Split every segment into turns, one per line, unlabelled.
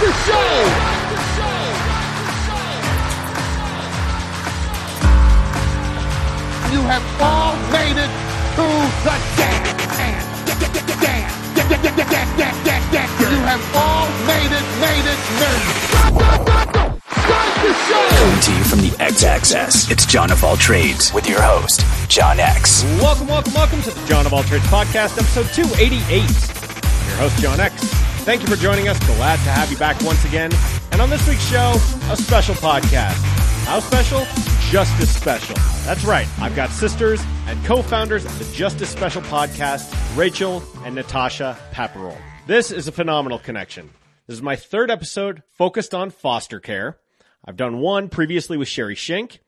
the show. You have all made it to the dance. You have all made it, made it, made it. Start the show.
Coming to you from the X XXS, it's John of All Trades with your host, John X.
Welcome, welcome, welcome to the John of All Trades podcast, episode 288. I'm your host, John X. Thank you for joining us. Glad to have you back once again. And on this week's show, a special podcast. How special? Just As Special. That's right. I've got sisters and co-founders of the Just As Special podcast, Rachel and Natasha Pepperl. This is a phenomenal connection. This is my third episode focused on foster care. I've done one previously with Sherry Shink.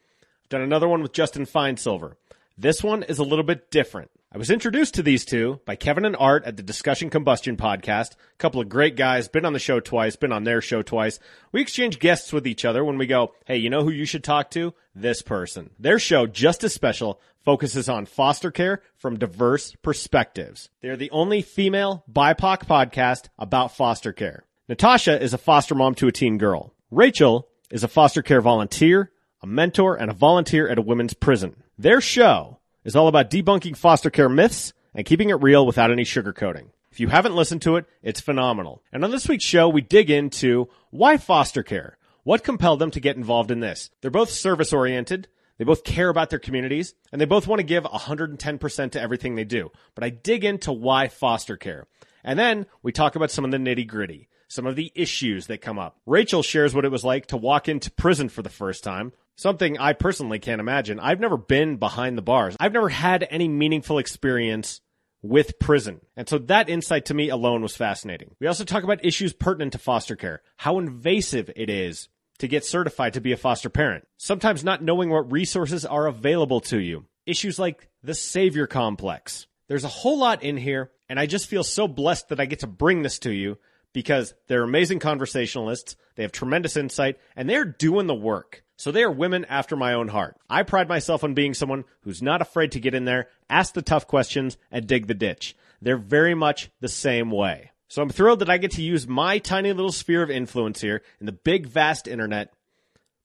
I've done another one with Justin Finesilver. This one is a little bit different. I was introduced to these two by Kevin and Art at the Discussion Combustion podcast. A couple of great guys, been on the show twice, been on their show twice. We exchange guests with each other when we go, hey, you know who you should talk to? This person. Their show, just as Special, focuses on foster care from diverse perspectives. They're the only female BIPOC podcast about foster care. Natasha is a foster mom to a teen girl. Rachel is a foster care volunteer, a mentor, and a volunteer at a women's prison. Their show is all about debunking foster care myths and keeping it real without any sugarcoating. If you haven't listened to it, it's phenomenal. And on this week's show, we dig into why foster care? What compelled them to get involved in this? They're both service oriented. They both care about their communities and they both want to give 110% to everything they do. But I dig into why foster care. And then we talk about some of the nitty gritty, some of the issues that come up. Rachel shares what it was like to walk into prison for the first time. Something I personally can't imagine. I've never been behind the bars. I've never had any meaningful experience with prison. And so that insight to me alone was fascinating. We also talk about issues pertinent to foster care, how invasive it is to get certified to be a foster parent, sometimes not knowing what resources are available to you, issues like the savior complex. There's a whole lot in here, and I just feel so blessed that I get to bring this to you because they're amazing conversationalists, they have tremendous insight, and they're doing the work. So they are women after my own heart. I pride myself on being someone who's not afraid to get in there, ask the tough questions, and dig the ditch. They're very much the same way. So I'm thrilled that I get to use my tiny little sphere of influence here in the big vast internet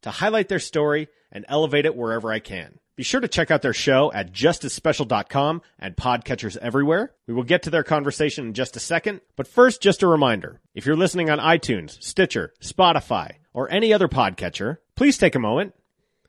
to highlight their story and elevate it wherever I can. Be sure to check out their show at justasspecial.com and podcatchers everywhere. We will get to their conversation in just a second, but first, just a reminder. If you're listening on iTunes, Stitcher, Spotify, or any other podcatcher, please take a moment,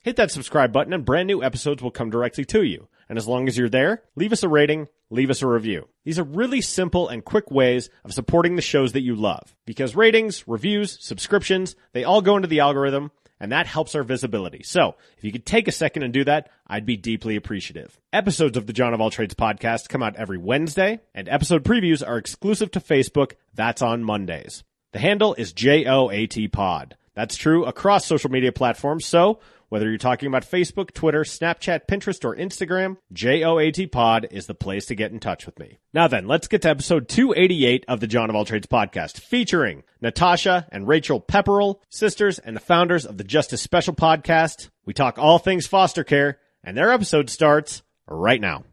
hit that subscribe button, and brand new episodes will come directly to you. And as long as you're there, leave us a rating, leave us a review. These are really simple and quick ways of supporting the shows that you love. Because ratings, reviews, subscriptions, they all go into the algorithm, and that helps our visibility. So, if you could take a second and do that, I'd be deeply appreciative. Episodes of the John of All Trades podcast come out every Wednesday, and episode previews are exclusive to Facebook. That's on Mondays. The handle is JOAT Pod. That's true across social media platforms. So, whether you're talking about Facebook, Twitter, Snapchat, Pinterest, or Instagram, JOAT Pod is the place to get in touch with me. Now then, let's get to episode 288 of the John of All Trades podcast, featuring Natasha and Rachel Pepperl, sisters and the founders of the Just As Special podcast. We talk all things foster care, and their episode starts right now.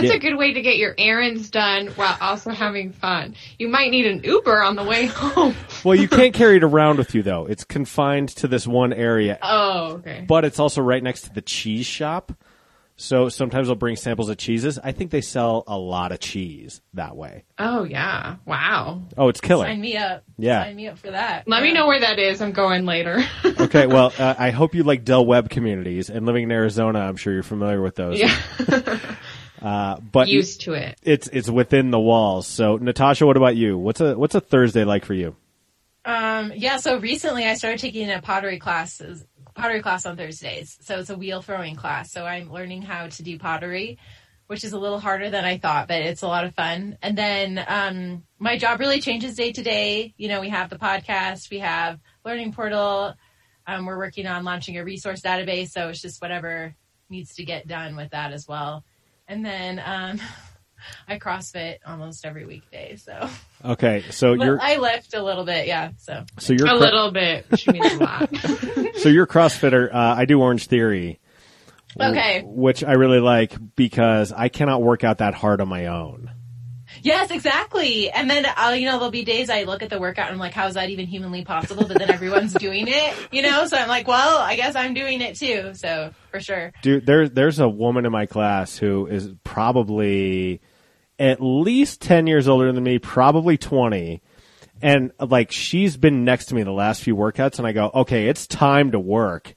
That's
Yeah.
a good way to get your errands done while also having fun. You might need an Uber on the way home.
Well, you can't carry it around with you though. It's confined to this one area,
Oh, okay.
but it's also right next to the cheese shop. So sometimes they'll bring samples of cheeses. I think they sell a lot of cheese that way.
Oh, yeah. Wow.
Oh, it's killer.
Sign me up.
Yeah.
Sign me up for that.
Let me know where that is. I'm going later.
Okay, well, uh, I hope you like Del Webb communities and living in Arizona. I'm sure you're familiar with those.
yeah.
Uh, but
Used to it.
it's it's within the walls. So, Natasha, what about you? What's a what's a Thursday like for you?
Um, yeah, so recently I started taking a pottery classes, pottery class on Thursdays. So it's a wheel throwing class. So I'm learning how to do pottery, which is a little harder than I thought, but it's a lot of fun. And then, um, my job really changes day to day. You know, we have the podcast, we have learning portal. Um, we're working on launching a resource database. So it's just whatever needs to get done with that as well. And then, um, I CrossFit almost every weekday. So
Okay, so
But
you're
I lift a little bit. Yeah. So
so you're
A
cro-
little bit, which means a lot.
so you're CrossFitter. Uh, I do Orange Theory.
Okay.
which I really like because I cannot work out that hard on my own.
Yes, exactly. And then, uh, you know, there'll be days I look at the workout and I'm like, how is that even humanly possible? But then everyone's doing it, you know? So I'm like, well, I guess I'm doing it too. So for sure.
Dude, there, there's a woman in my class who is probably at least 10 years older than me, probably 20. And like, she's been next to me the last few workouts and I go, okay, it's time to work.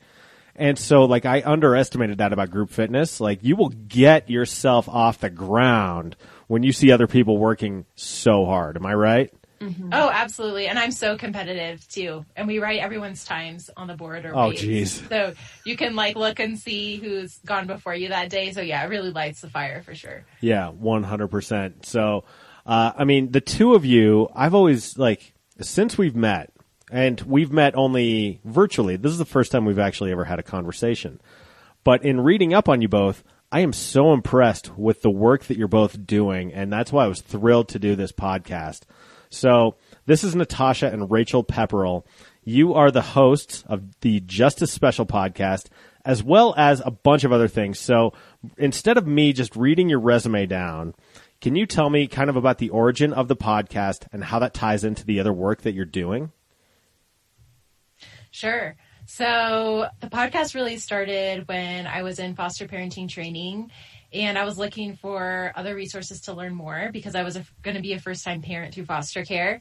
And so like, I underestimated that about group fitness. Like, you will get yourself off the ground when you see other people working so hard. Am I right?
Oh, absolutely. And I'm so competitive too. And we write everyone's times on the board or
Oh, jeez.
So you can like look and see who's gone before you that day. So yeah, it really lights the fire for sure.
Yeah, 100%. So, uh, I mean, the two of you, I've always, like, since we've met, and we've met only virtually, this is the first time we've actually ever had a conversation. But in reading up on you both, I am so impressed with the work that you're both doing, and that's why I was thrilled to do this podcast. So, this is Natasha and Rachel Pepperl. You are the hosts of the Just As Special podcast, as well as a bunch of other things. So, instead of me just reading your resume down, can you tell me kind of about the origin of the podcast and how that ties into the other work that you're doing?
Sure. So the podcast really started when I was in foster parenting training and I was looking for other resources to learn more because I was going to be a first time parent through foster care.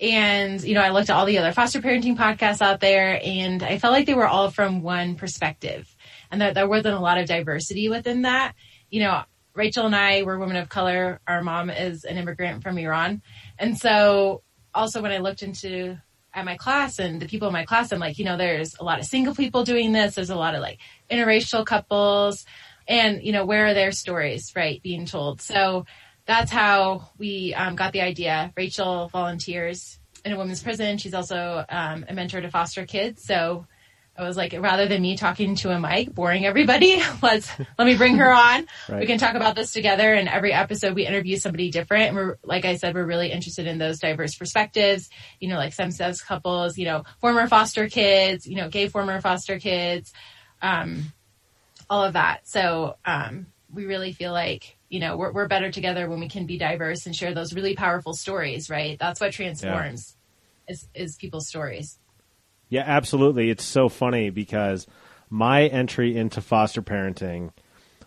And, you know, I looked at all the other foster parenting podcasts out there and I felt like they were all from one perspective and that there wasn't a lot of diversity within that. You know, Rachel and I were women of color. Our mom is an immigrant from Iran. And so also when I looked into at my class and the people in my class, I'm like, you know, there's a lot of single people doing this. There's a lot of like interracial couples and, you know, where are their stories, right, being told. So that's how we um, got the idea. Rachel volunteers in a women's prison. She's also um, a mentor to foster kids. So I was like, rather than me talking to a mic, boring everybody, let's let me bring her on.
Right.
We can talk about this together. And every episode, we interview somebody different. And we're, like I said, we're really interested in those diverse perspectives. You know, like same-sex couples, you know, former foster kids, you know, gay former foster kids, um, all of that. So um, we really feel like you know we're, we're better together when we can be diverse and share those really powerful stories. Right? That's what transforms. Is, is people's stories.
Yeah, absolutely. It's so funny because my entry into foster parenting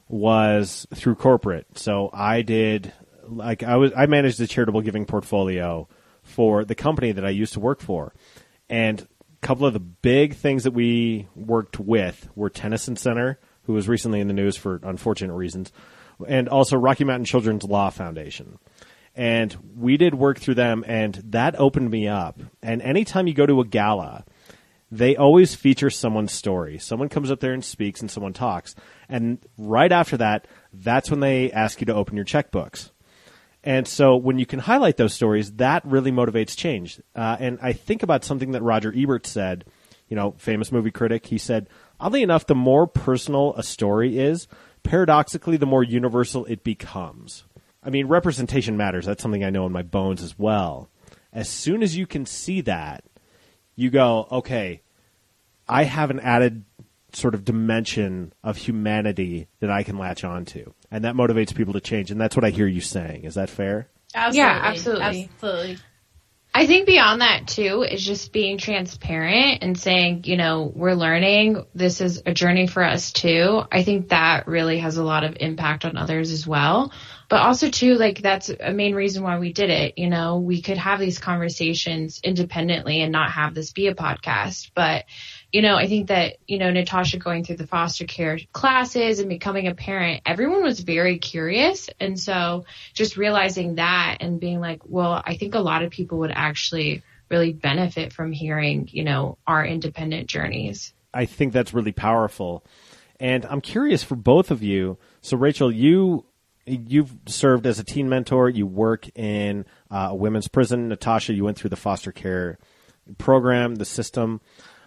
was through corporate. So I did like I was I managed the charitable giving portfolio for the company that I used to work for. And a couple of the big things that we worked with were Tennyson Center, who was recently in the news for unfortunate reasons, and also Rocky Mountain Children's Law Foundation and we did work through them and that opened me up and anytime you go to a gala they always feature someone's story. Someone comes up there and speaks and someone talks. And right after that that's when they ask you to open your checkbooks. And so when you can highlight those stories that really motivates change. Uh, and i think about something that roger ebert said you know famous movie critic. He said oddly enough the more personal a story is paradoxically the more universal it becomes. I mean, representation matters. That's something I know in my bones as well. As soon as you can see that, you go, okay, I have an added sort of dimension of humanity that I can latch onto. And that motivates people to change. And that's what I hear you saying. Is that fair?
Absolutely.
Yeah, absolutely.
Absolutely.
I think beyond that too is just being transparent and saying, you know, we're learning. This is a journey for us too. I think that really has a lot of impact on others as well. But also too, like that's a main reason why we did it. You know, we could have these conversations independently and not have this be a podcast. But, you know, I think that, you know, Natasha going through the foster care classes and becoming a parent, everyone was very curious. And so just realizing that and being like, well, I think a lot of people would actually really benefit from hearing, you know, our independent journeys.
I think that's really powerful. And I'm curious for both of you. So, Rachel, you you've served as a teen mentor. You work in uh, a women's prison. Natasha, you went through the foster care program, the system.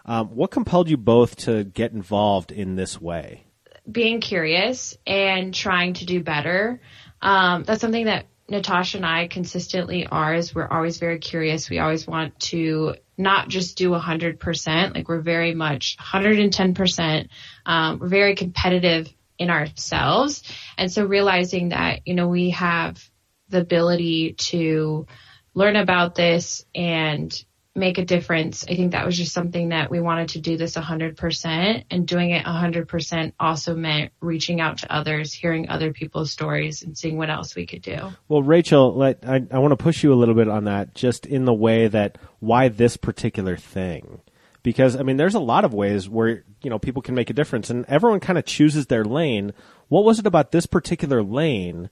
Um, what compelled you both to get involved in this way?
being curious and trying to do better. Um, that's something that Natasha and I consistently are is we're always very curious. We always want to not just do 100%, like we're very much 110%. Um, we're very competitive in ourselves. And so realizing that, you know, we have the ability to learn about this and make a difference. I think that was just something that we wanted to do this 100% and doing it 100% also meant reaching out to others, hearing other people's stories and seeing what else we could do.
Well, Rachel, let, I, I want to push you a little bit on that just in the way that why this particular thing? Because, I mean, there's a lot of ways where, you know, people can make a difference and everyone kind of chooses their lane. What was it about this particular lane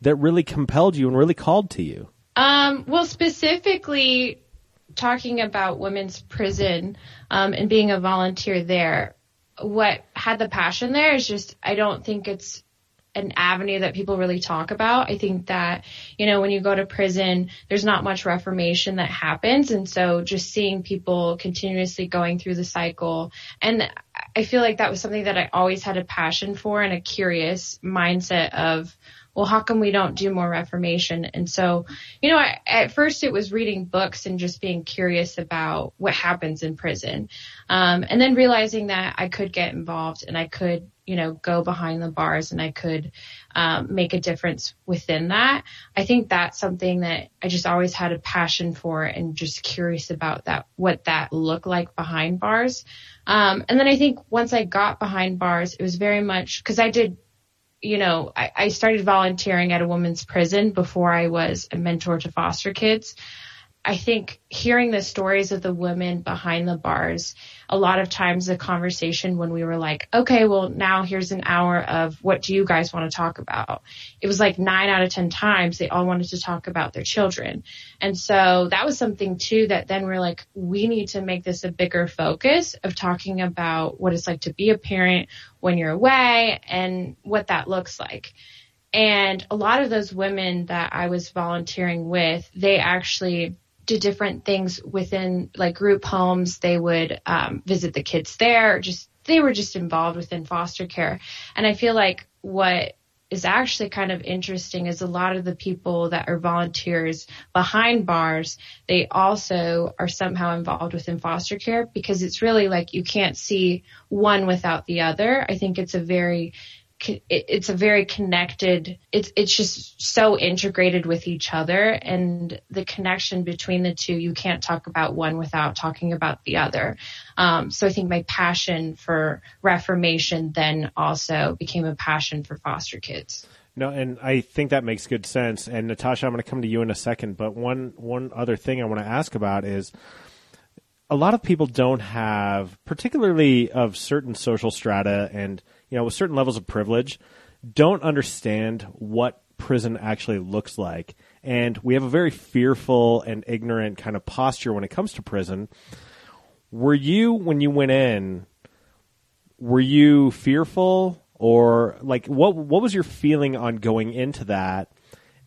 that really compelled you and really called to you?
Um, well, specifically, talking about women's prison um, and being a volunteer there, what had the passion there is just I don't think it's an avenue that people really talk about. I think that, you know, when you go to prison, there's not much reformation that happens. And so just seeing people continuously going through the cycle. And I feel like that was something that I always had a passion for and a curious mindset of, well, how come we don't do more reformation? And so, you know, I, at first it was reading books and just being curious about what happens in prison. Um, and then realizing that I could get involved and I could, you know, go behind the bars and I could, um, make a difference within that. I think that's something that I just always had a passion for and just curious about that, what that looked like behind bars. Um, and then I think once I got behind bars, it was very much because I did you know, I, I started volunteering at a women's prison before I was a mentor to foster kids. I think hearing the stories of the women behind the bars, a lot of times the conversation when we were like, okay, well now here's an hour of what do you guys want to talk about? It was like nine out of 10 times they all wanted to talk about their children. And so that was something too that then we're like, we need to make this a bigger focus of talking about what it's like to be a parent when you're away and what that looks like. And a lot of those women that I was volunteering with, they actually did different things within like group homes. They would um, visit the kids there. Just they were just involved within foster care. And I feel like what is actually kind of interesting is a lot of the people that are volunteers behind bars, they also are somehow involved within foster care because it's really like you can't see one without the other. I think it's a very it's a very connected it's it's just so integrated with each other and the connection between the two you can't talk about one without talking about the other um, so i think my passion for reformation then also became a passion for foster kids
no, and I think that makes good sense. And Natasha, I'm going to come to you in a second. But one one other thing I want to ask about is a lot of people don't have, particularly of certain social strata and you know, with certain levels of privilege, don't understand what prison actually looks like. And we have a very fearful and ignorant kind of posture when it comes to prison. Were you, when you went in, were you fearful or like what what was your feeling on going into that?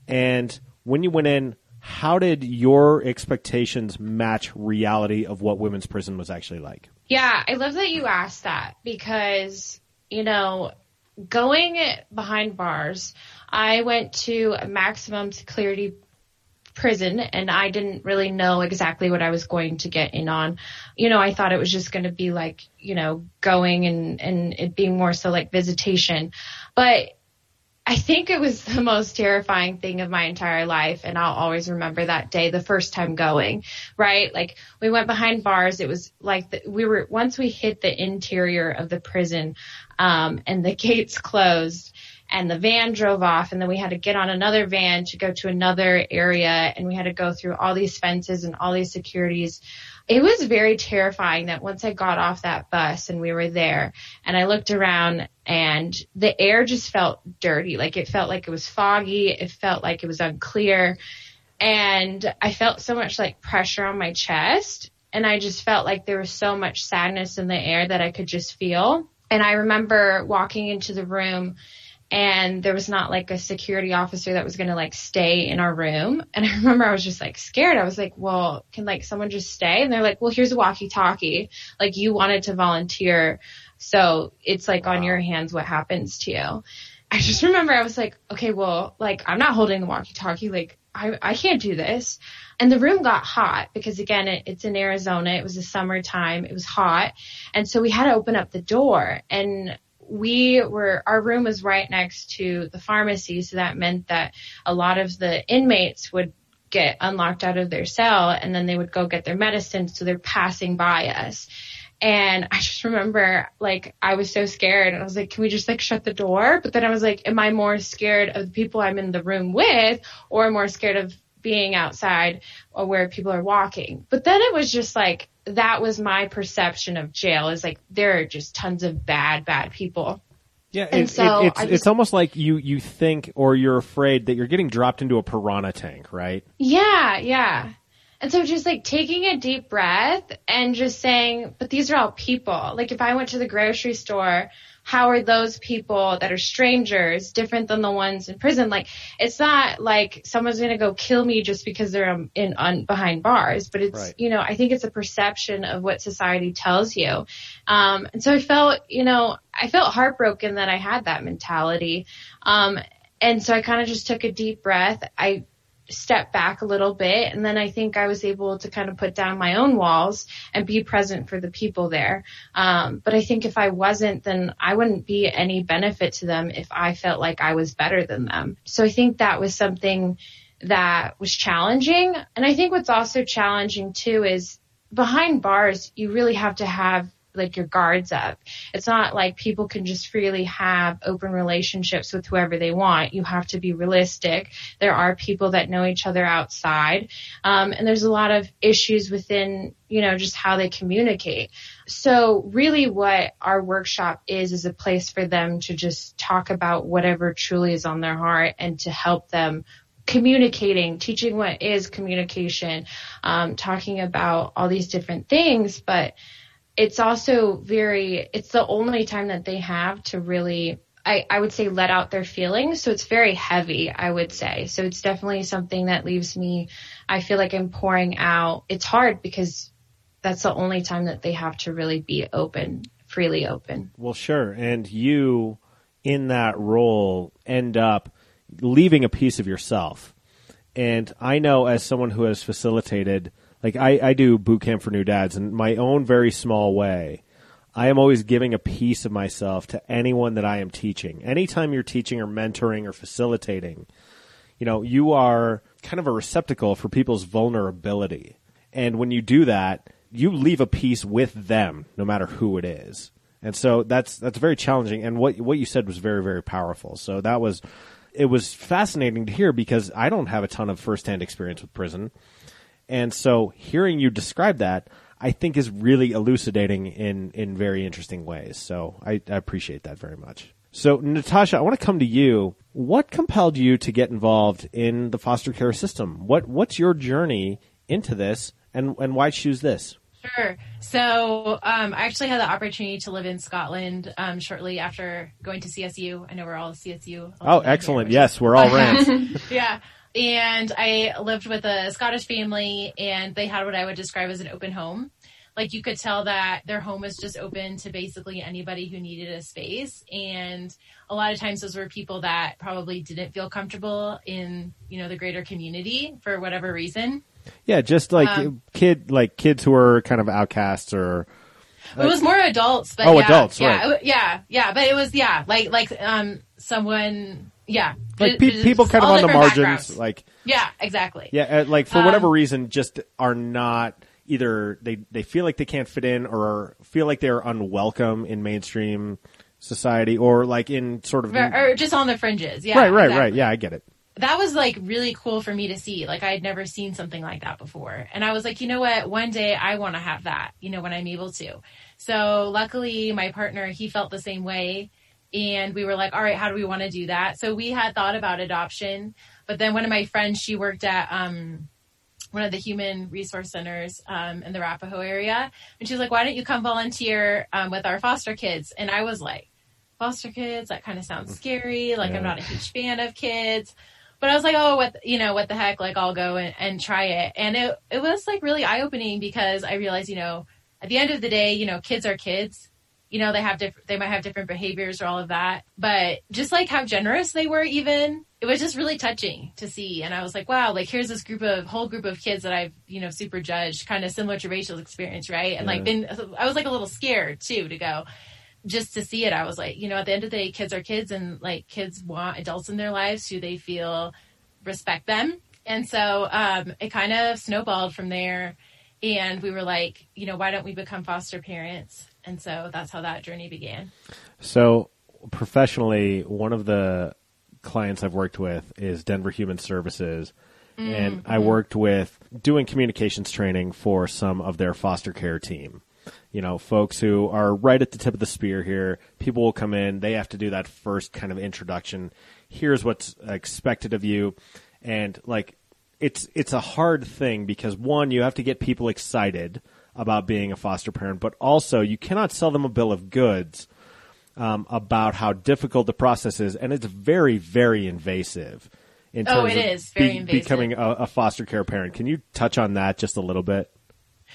And when you went in, how did your expectations match reality of what women's prison was actually like?
Yeah, I love that you asked that because you know, going behind bars, I went to a maximum security prison and I didn't really know exactly what I was going to get in on. You know, I thought it was just going to be like, you know, going and, and it being more so like visitation. But I think it was the most terrifying thing of my entire life. And I'll always remember that day, the first time going, right? Like we went behind bars. It was like the, we were, once we hit the interior of the prison, um, and the gates closed and the van drove off and then we had to get on another van to go to another area and we had to go through all these fences and all these securities it was very terrifying that once I got off that bus and we were there and I looked around and the air just felt dirty. Like it felt like it was foggy. It felt like it was unclear. And I felt so much like pressure on my chest. And I just felt like there was so much sadness in the air that I could just feel. And I remember walking into the room and there was not like a security officer that was going to like stay in our room. And I remember I was just like scared. I was like, well, can like someone just stay? And they're like, well, here's a walkie talkie. Like you wanted to volunteer. So it's like on your hands what happens to you. I just remember I was like, okay, well, like I'm not holding the walkie talkie. Like I, I can't do this. And the room got hot because again, it, it's in Arizona. It was the summertime. It was hot. And so we had to open up the door and we were, our room was right next to the pharmacy. So that meant that a lot of the inmates would get unlocked out of their cell and then they would go get their medicine. So they're passing by us. And I just remember like I was so scared and I was like, can we just like shut the door? But then I was like, am I more scared of the people I'm in the room with or more scared of being outside or where people are walking? But then it was just like, that was my perception of jail is like, there are just tons of bad, bad people.
Yeah,
And
it-
so
it- it's
just-
it's almost like you you think or you're afraid that you're getting dropped into a piranha tank, right?
Yeah, yeah. And so just like taking a deep breath and just saying, but these are all people. Like if I went to the grocery store, how are those people that are strangers different than the ones in prison? Like it's not like someone's going to go kill me just because they're um, in on behind bars, but it's
Right.
you know, I think it's a perception of what society tells you. Um and so I felt, you know, I felt heartbroken that I had that mentality. Um and so I kind of just took a deep breath. I step back a little bit and then I think I was able to kind of put down my own walls and be present for the people there. Um, but I think if I wasn't, then I wouldn't be any benefit to them if I felt like I was better than them. So I think that was something that was challenging. And I think what's also challenging too is behind bars, you really have to have like your guards up. It's not like people can just freely have open relationships with whoever they want. You have to be realistic. There are people that know each other outside. Um, and there's a lot of issues within, you know, just how they communicate. So really what our workshop is, is a place for them to just talk about whatever truly is on their heart and to help them communicating, teaching what is communication, um, talking about all these different things, but it's also very, it's the only time that they have to really, I, I would say let out their feelings. So it's very heavy, I would say. So it's definitely something that leaves me, I feel like I'm pouring out. It's hard because that's the only time that they have to really be open, freely open.
Well, sure. And you, in that role, end up leaving a piece of yourself. And I know as someone who has facilitated, like I, I do boot camp for new dads in my own very small way. I am always giving a piece of myself to anyone that I am teaching. Anytime you're teaching or mentoring or facilitating, you know, you are kind of a receptacle for people's vulnerability. And when you do that, you leave a piece with them, no matter who it is. And so that's that's very challenging. And what what you said was very very powerful. So that was it was fascinating to hear because I don't have a ton of firsthand experience with prison, and so hearing you describe that, I think is really elucidating in in very interesting ways. So I, I appreciate that very much. So Natasha, I want to come to you. What compelled you to get involved in the foster care system? What what's your journey into this, and and why choose this?
Sure. So um, I actually had the opportunity to live in Scotland um, shortly after going to CSU. I know we're all CSU.
Oh,
here,
excellent!
which
Yes, we're all rams.
yeah. And I lived with a Scottish family and they had what I would describe as an open home. Like you could tell that their home was just open to basically anybody who needed a space. And a lot of times those were people that probably didn't feel comfortable in, you know, the greater community for whatever reason.
Yeah, just like
Um,
kid, like kids who are kind of outcasts or
it was more adults, but
Oh,
yeah,
adults,
yeah,
right.
wa- yeah, yeah, but it was, yeah, like, like, um, someone, yeah.
like pe- people kind of on the margins,
backgrounds.
like
yeah, exactly.
yeah, uh, like for
Um,
whatever reason, just are not either they they feel like they can't fit in or feel like they're unwelcome in mainstream society or like in sort of
Or, or just on the fringes. Yeah.
right, right,
exactly.
right. Yeah, I get it.
that was like really cool for me to see. Like I had never seen something like that before. And I was like, you know what? One day I want to have that, you know, when I'm able to. So luckily my partner, he felt the same way. And we were like, all right, how do we want to do that? So we had thought about adoption, but then one of my friends, she worked at, um, one of the human resource centers um, in the Arapahoe area. And she was like, why don't you come volunteer um, with our foster kids? And I was like, foster kids, that kind of sounds scary. Like
Yeah.
I'm not a huge fan of kids. But I was like, oh, what, you know, what the heck? Like, I'll go and, and try it. And it, it was like really eye opening because I realized, you know, at the end of the day, you know, kids are kids. You know, they have different, they might have different behaviors or all of that. But just like how generous they were, even, it was just really touching to see. And I was like, wow, like here's this group of, whole group of kids that I've, you know, super judged, kind of similar to Rachel's experience, right? And like, been, I was like a little scared too to go. just to see it, I was like, you know, at the end of the day, kids are kids and like kids want adults in their lives who they feel respect them. And so um, it kind of snowballed from there. And we were like, you know, why don't we become foster parents? And so that's how that journey began.
So, professionally, one of the clients I've worked with is Denver Human Services. And I mm-hmm. worked with doing communications training for some of their foster care team. You know, folks who are right at the tip of the spear here. People will come in, they have to do that first kind of introduction. Here's what's expected of you. And like, it's, it's a hard thing because one, you have to get people excited about being a foster parent, but also you cannot sell them a bill of goods um, about how difficult the process is, and it's very, very invasive. In
Oh,
terms
it
of
is very invasive.
becoming a, a foster care parent. Can you touch on that just a little bit?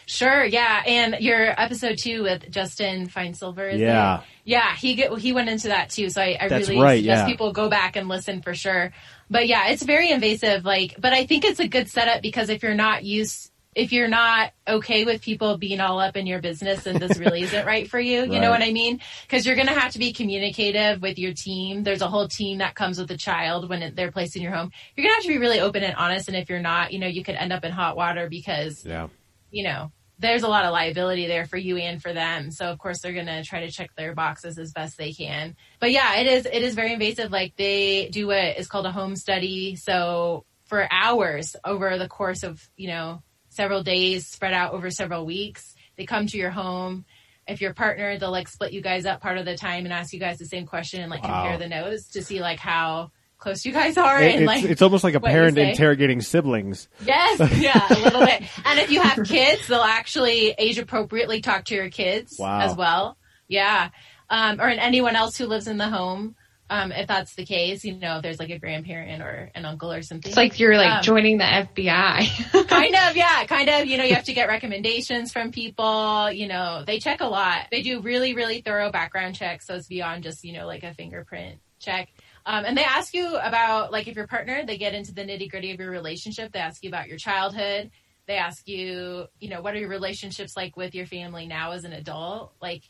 Sure, yeah, and your episode two with Justin Feinsilver, is
Yeah.
it? yeah, he get, he went into that too. So I, I really
right,
suggest
yeah.
people go back and listen for sure. But yeah, it's very invasive. Like, but I think it's a good setup because if you're not used, if you're not okay with people being all up in your business, then this really isn't right for you. You
Right.
know what I mean? Because you're going to have to be communicative with your team. There's a whole team that comes with the child when they're placed in your home. You're going to have to be really open and honest. And if you're not, you know, you could end up in hot water because
Yeah.
you know, there's a lot of liability there for you and for them. So of course they're going to try to check their boxes as best they can. But yeah, it is, it is very invasive. Like they do what is called a home study. So for hours over the course of, you know, several days spread out over several weeks, they come to your home. If you're partnered, they'll like split you guys up part of the time and ask you guys the same question and like
Wow.
compare the notes to see like how close you guys are.
It-
and
it's,
like,
it's almost like a parent interrogating siblings.
Yes, yeah, a little bit. And if you have kids, they'll actually age appropriately talk to your kids
Wow.
as well. Yeah. Um, or anyone else who lives in the home. Um, if that's the case, you know, if there's like a grandparent or an uncle or something.
It's like you're like
Um,
joining the FBI.
kind of, yeah, kind of, you know, you have to get recommendations from people, you know, they check a lot. They do really, really thorough background checks. So it's beyond just, you know, like a fingerprint check. Um, and they ask you about, like, if you're partnered, they get into the nitty gritty of your relationship. They ask you about your childhood. They ask you, you know, what are your relationships like with your family now as an adult? Like,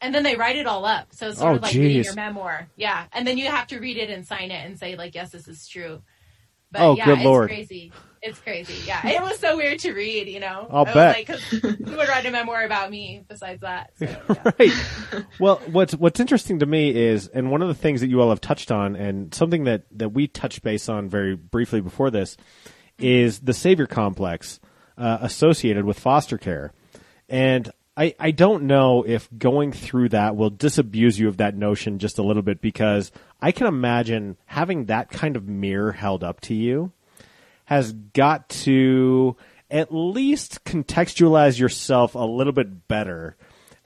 and then they write it all up. So it's sort
Oh,
of like reading your memoir. Yeah. And then you have to read it and sign it and say, like, yes, this is true. But
Oh,
yeah,
good
it's
Lord.
crazy. It's crazy. Yeah. It was so weird to read, you know?
I'll
was
bet.
Like, 'cause who would write a memoir about me besides that? So, yeah.
right. Well, what's what's interesting to me is, and one of the things that you all have touched on, and something that that we touched base on very briefly before this, is the savior complex uh, associated with foster care, and. I, I don't know if going through that will disabuse you of that notion just a little bit because I can imagine having that kind of mirror held up to you has got to at least contextualize yourself a little bit better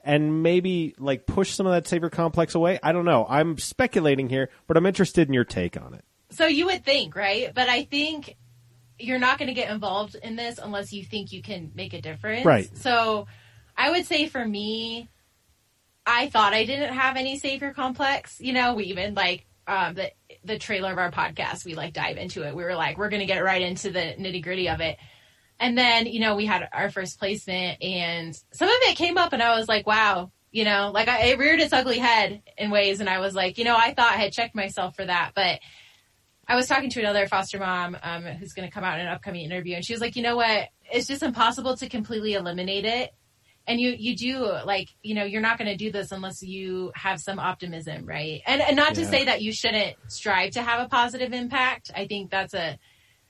and maybe like push some of that savior complex away. I don't know. I'm speculating here, but I'm interested in your take on it.
so you would think, right? But I think you're not going to get involved in this unless you think you can make a difference.
Right.
So I would say for me, I thought I didn't have any savior complex. You know, we even like um, the the trailer of our podcast. We like dive into it. We were like, we're going to get right into the nitty gritty of it. And then you know we had our first placement, and some of it came up, and I was like, wow. You know, like I, it reared its ugly head in ways, and I was like, you know, I thought I had checked myself for that, but I was talking to another foster mom um, who's going to come out in an upcoming interview, and she was like, "You know what? It's just impossible to completely eliminate it, and you you do like you know you're not going to do this unless you have some optimism, right? And and not to say that you shouldn't strive to have a positive impact. I think that's a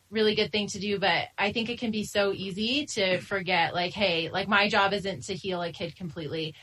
really good thing to do, but I think it can be so easy to forget, like, hey, like my job isn't to heal a kid completely.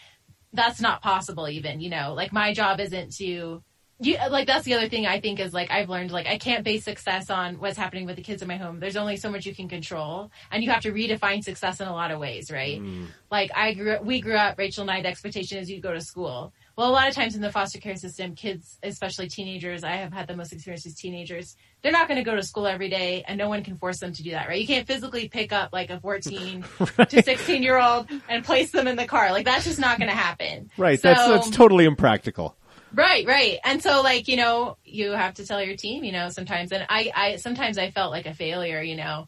That's not possible, even you know, like my job isn't to you like that's the other thing I think is like I've learned like I can't base success on what's happening with the kids in my home. There's only so much you can control, and you have to redefine success in a lot of ways, right? Mm. Like I grew up, we grew up. Rachel and I, the expectation is you go to school. Well, a lot of times in the foster care system, kids, especially teenagers, I have had the most experience with teenagers. They're not going to go to school every day, and no one can force them to do that, right? You can't physically pick up like a 14 to 16 year old and place them in the car. Like that's just not going to happen.
Right.
So-
that's that's totally impractical.
Right, right. And so like, you know, you have to tell your team, you know, sometimes and I, I sometimes I felt like a failure, you know.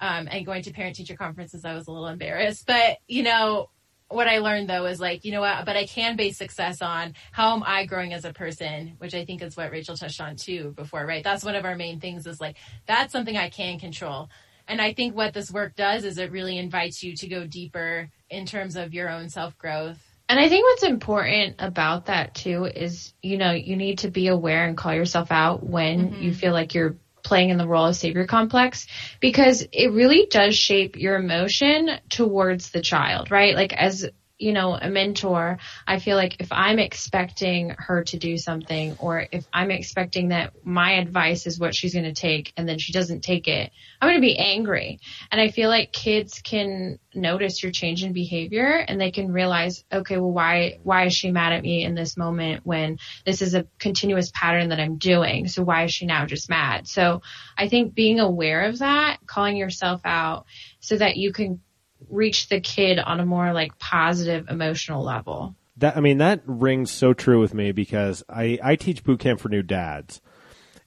Um and going to parent teacher conferences I was a little embarrassed. But, you know, what I learned though is like, you know what, but I can base success on how am I growing as a person, which I think is what Rachel touched on too before, right? That's one of our main things is like, that's something I can control. And I think what this work does is it really invites you to go deeper in terms of your own self growth.
And I think what's important about that too is, you know, you need to be aware and call yourself out when
Mm-hmm.
you feel like you're playing in the role of savior complex because it really does shape your emotion towards the child, right? Like as you know, a mentor, I feel like if I'm expecting her to do something or if I'm expecting that my advice is what she's going to take and then she doesn't take it, I'm going to be angry. And I feel like kids can notice your change in behavior and they can realize, okay, well, why, why is she mad at me in this moment when this is a continuous pattern that I'm doing? So why is she now just mad? So I think being aware of that, calling yourself out so that you can reach the kid on a more like positive emotional level.
That I mean that rings so true with me because I I teach boot camp for new dads.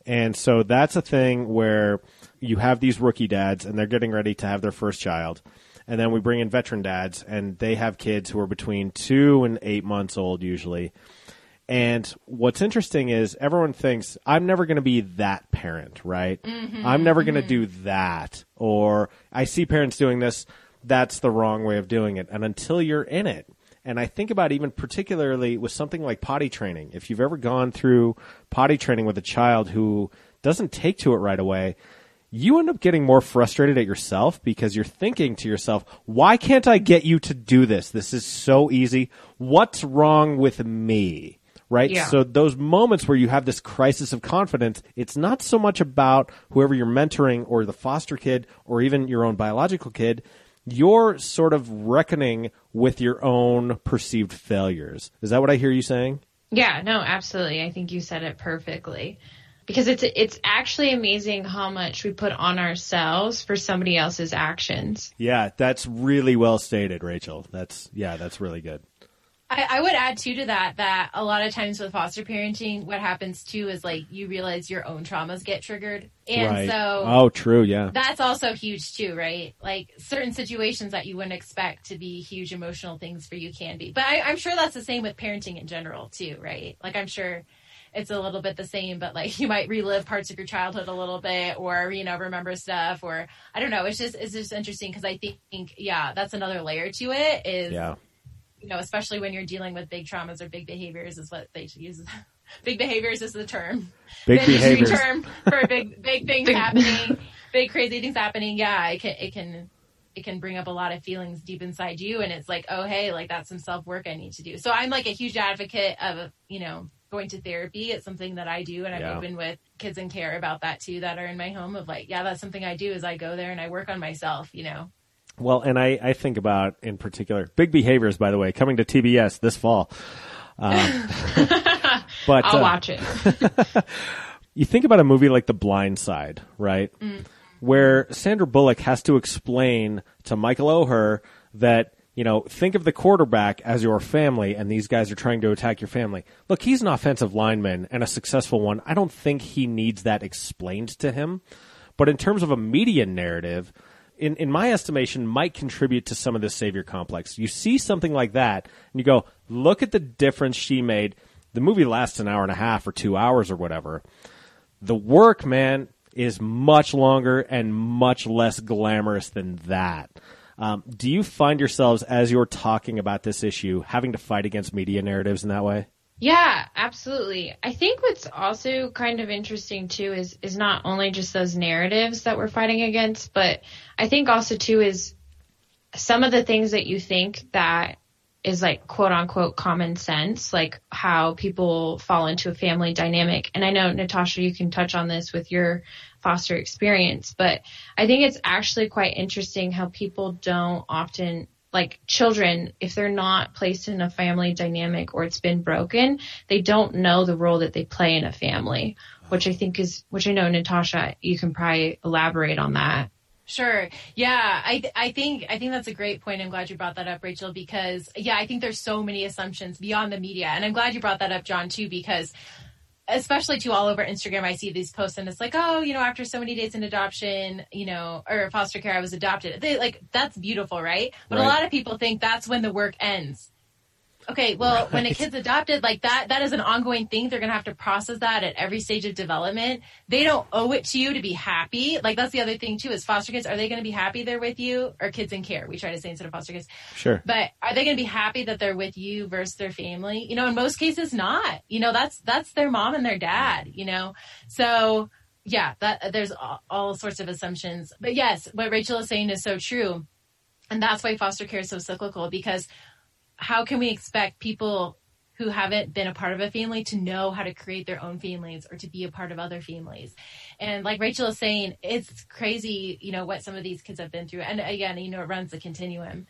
And so that's a thing where you have these rookie dads and they're getting ready to have their first child. And then we bring in veteran dads and they have kids who are between 2 and 8 months old usually. And what's interesting is everyone thinks I'm never going to be that parent, right? Mm-hmm. I'm never going to mm-hmm. do that. Or I see parents doing this. That's the wrong way of doing it. And until you're in it, and I think about even particularly with something like potty training. If you've ever gone through potty training with a child who doesn't take to it right away, you end up getting more frustrated at yourself because you're thinking to yourself, why can't I get you to do this? This is so easy. What's wrong with me? Right?
Yeah.
So those moments where you have this crisis of confidence, it's not so much about whoever you're mentoring or the foster kid or even your own biological kid. You're sort of reckoning with your own perceived failures. Is that what I hear you saying?
Yeah, no, absolutely. I think you said it perfectly. Because it's it's actually amazing how much we put on ourselves for somebody else's actions.
Yeah, that's really well stated, Rachel. That's yeah, that's really good.
I, I would add too to that that a lot of times with foster parenting, what happens too is like you realize your own traumas get triggered, and
right.
so
oh, true, yeah.
that's also huge too, right? Like certain situations that you wouldn't expect to be huge emotional things for you can be. But I, I'm sure that's the same with parenting in general too, right? Like I'm sure it's a little bit the same, but like you might relive parts of your childhood a little bit or, you know, remember stuff or I don't know. It's just, it's just interesting because I think, yeah, that's another layer to it is,
yeah.
You know, especially when you're dealing with big traumas or big behaviors is what they use. big behaviors is the term.
Big
the
behaviors.
term for big big things happening, big crazy things happening. Yeah, it can it can it can bring up a lot of feelings deep inside you, and it's like, oh hey, like that's some self work I need to do. So I'm like a huge advocate of you know going to therapy. It's something that I do, and I've
Yeah.
opened with kids in care about that too that are in my home. Of like, yeah, that's something I do is I go there and I work on myself. You know.
Well, and I, I think about in particular big behaviors. By the way, coming to TBS this fall. Um, but
I'll
uh,
watch it.
you think about a movie like The Blind Side, right? Where Sandra Bullock has to explain to Michael Oher that, you know, think of the quarterback as your family and these guys are trying to attack your family. Look, he's an offensive lineman and a successful one. I don't think he needs that explained to him. But in terms of a media narrative, in, in my estimation, might contribute to some of this savior complex. You see something like that, and you go, look at the difference she made. The movie lasts an hour and a half or two hours or whatever. The work, man, is much longer and much less glamorous than that. Um, do you find yourselves, as you're talking about this issue, having to fight against media narratives in that way?
Yeah, absolutely. I think what's also kind of interesting too is is not only just those narratives that we're fighting against, but I think also too is some of the things that you think that is like quote unquote common sense, like how people fall into a family dynamic. And I know Natasha, you can touch on this with your foster experience, but I think it's actually quite interesting how people don't often like children, if they're not placed in a family dynamic or it's been broken, they don't know the role that they play in a family, which I think is, which I know Natasha, you can probably elaborate on that.
Sure. Yeah, I I think I think that's a great point. I'm glad you brought that up, Rachel, because yeah, I think there's so many assumptions beyond the media, and I'm glad you brought that up, John, too, because especially too all over Instagram, I see these posts and it's like, oh, you know, after so many days in adoption, you know, or foster care, I was adopted. They like, that's beautiful, right? But
Right.
a lot of people think that's when the work ends. Okay, well, when a kid's adopted, like that, that is an ongoing thing. They're going to have to process that at every stage of development. They don't owe it to you to be happy. Like that's the other thing too is foster kids. Are they going to be happy they're with you or kids in care? We try to say instead of foster kids.
Sure.
But are they going to be happy that they're with you versus their family? You know, in most cases, not. You know, that's that's their mom and their dad. You know, so yeah, that there's all, all sorts of assumptions. But yes, what Rachel is saying is so true, and that's why foster care is so cyclical. Because how can we expect people who haven't been a part of a family to know how to create their own families or to be a part of other families. And like Rachel is saying, it's crazy, you know, what some of these kids have been through. And again, you know, it runs the continuum.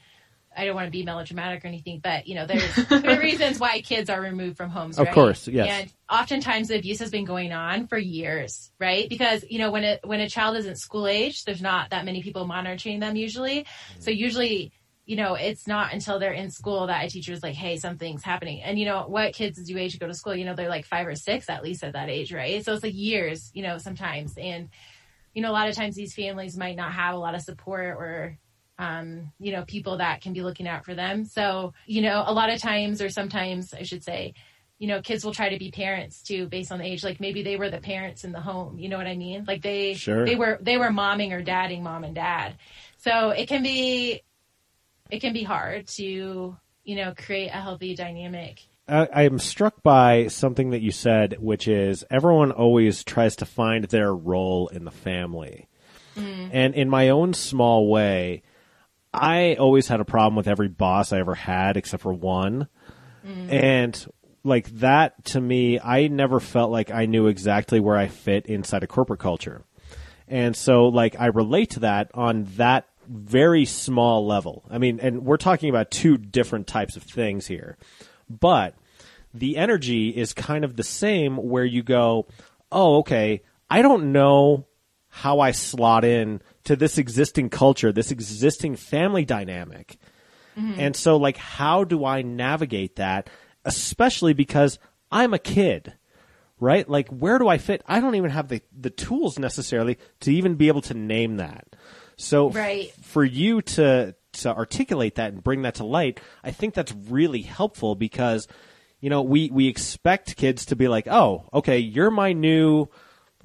I don't want to be melodramatic or anything, but you know, there's there are reasons why kids are removed from homes.
Of
right?
course, yes.
And oftentimes the abuse has been going on for years, right? Because you know, when it when a child isn't school age, there's not that many people monitoring them usually. So usually, you know, it's not until they're in school that a teacher is like, "Hey, something's happening." And you know, what kids do age to go to school? You know, they're like five or six at least at that age, right? So it's like years, you know, sometimes and you know, a lot of times these families might not have a lot of support or, um, you know, people that can be looking out for them. So, you know, a lot of times or sometimes I should say, you know, kids will try to be parents too based on the age. Like maybe they were the parents in the home. You know what I mean? Like they,
Sure.
they were, they were momming or dadding mom and dad. So it can be, it can be hard to, you know, create a healthy dynamic.
I, I am struck by something that you said, which is everyone always tries to find their role in the family. Mm. And in my own small way, I always had a problem with every boss I ever had except for one. Mm. And like that to me, I never felt like I knew exactly where I fit inside a corporate culture. And so like I relate to that on that very small level. I mean, and we're talking about two different types of things here. But the energy is kind of the same where you go, "Oh, okay, I don't know how I slot in to this existing culture, this existing family dynamic." Mm-hmm. And so like how do I navigate that especially because I'm a kid? Right? Like where do I fit? I don't even have the the tools necessarily to even be able to name that. So f- for you to to articulate that and bring that to light, I think that's really helpful because you know, we we expect kids to be like, "Oh, okay, you're my new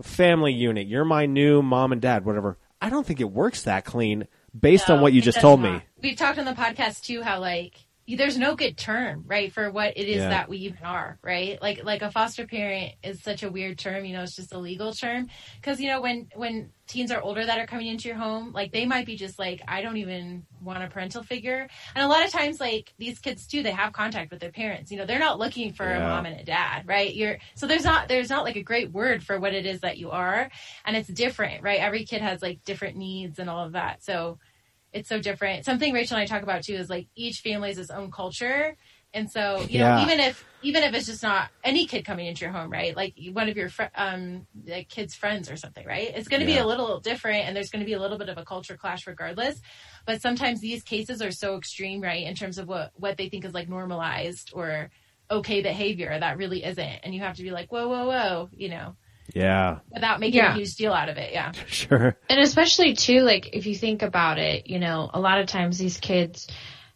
family unit. You're my new mom and dad, whatever." I don't think it works that clean based on what you just told
not.
me.
We've talked on the podcast too how like there's no good term, right, for what it is
Yeah.
that we even are, right? Like like a foster parent is such a weird term, you know, it's just a legal term because you know when when teens are older that are coming into your home, like they might be just like I don't even want a parental figure. And a lot of times like these kids too, they have contact with their parents. You know, they're not looking for a mom and a dad, right? You're so there's not there's not like a great word for what it is that you are and it's different, right? Every kid has like different needs and all of that. So it's so different. Something Rachel and I talk about too is like each family has its own culture. And so, you
Yeah.
know, even if even if it's just not any kid coming into your home, right? Like one of your fr- um like kids' friends or something, right? It's going to
Yeah.
be a little different, and there's going to be a little bit of a culture clash regardless. But sometimes these cases are so extreme, right, in terms of what what they think is like normalized or okay behavior that really isn't, and you have to be like, whoa, whoa, whoa, you know,
Yeah,
without making
Yeah.
a huge deal out of it. Yeah.
sure.
And especially too, like if you think about it, you know, a lot of times these kids,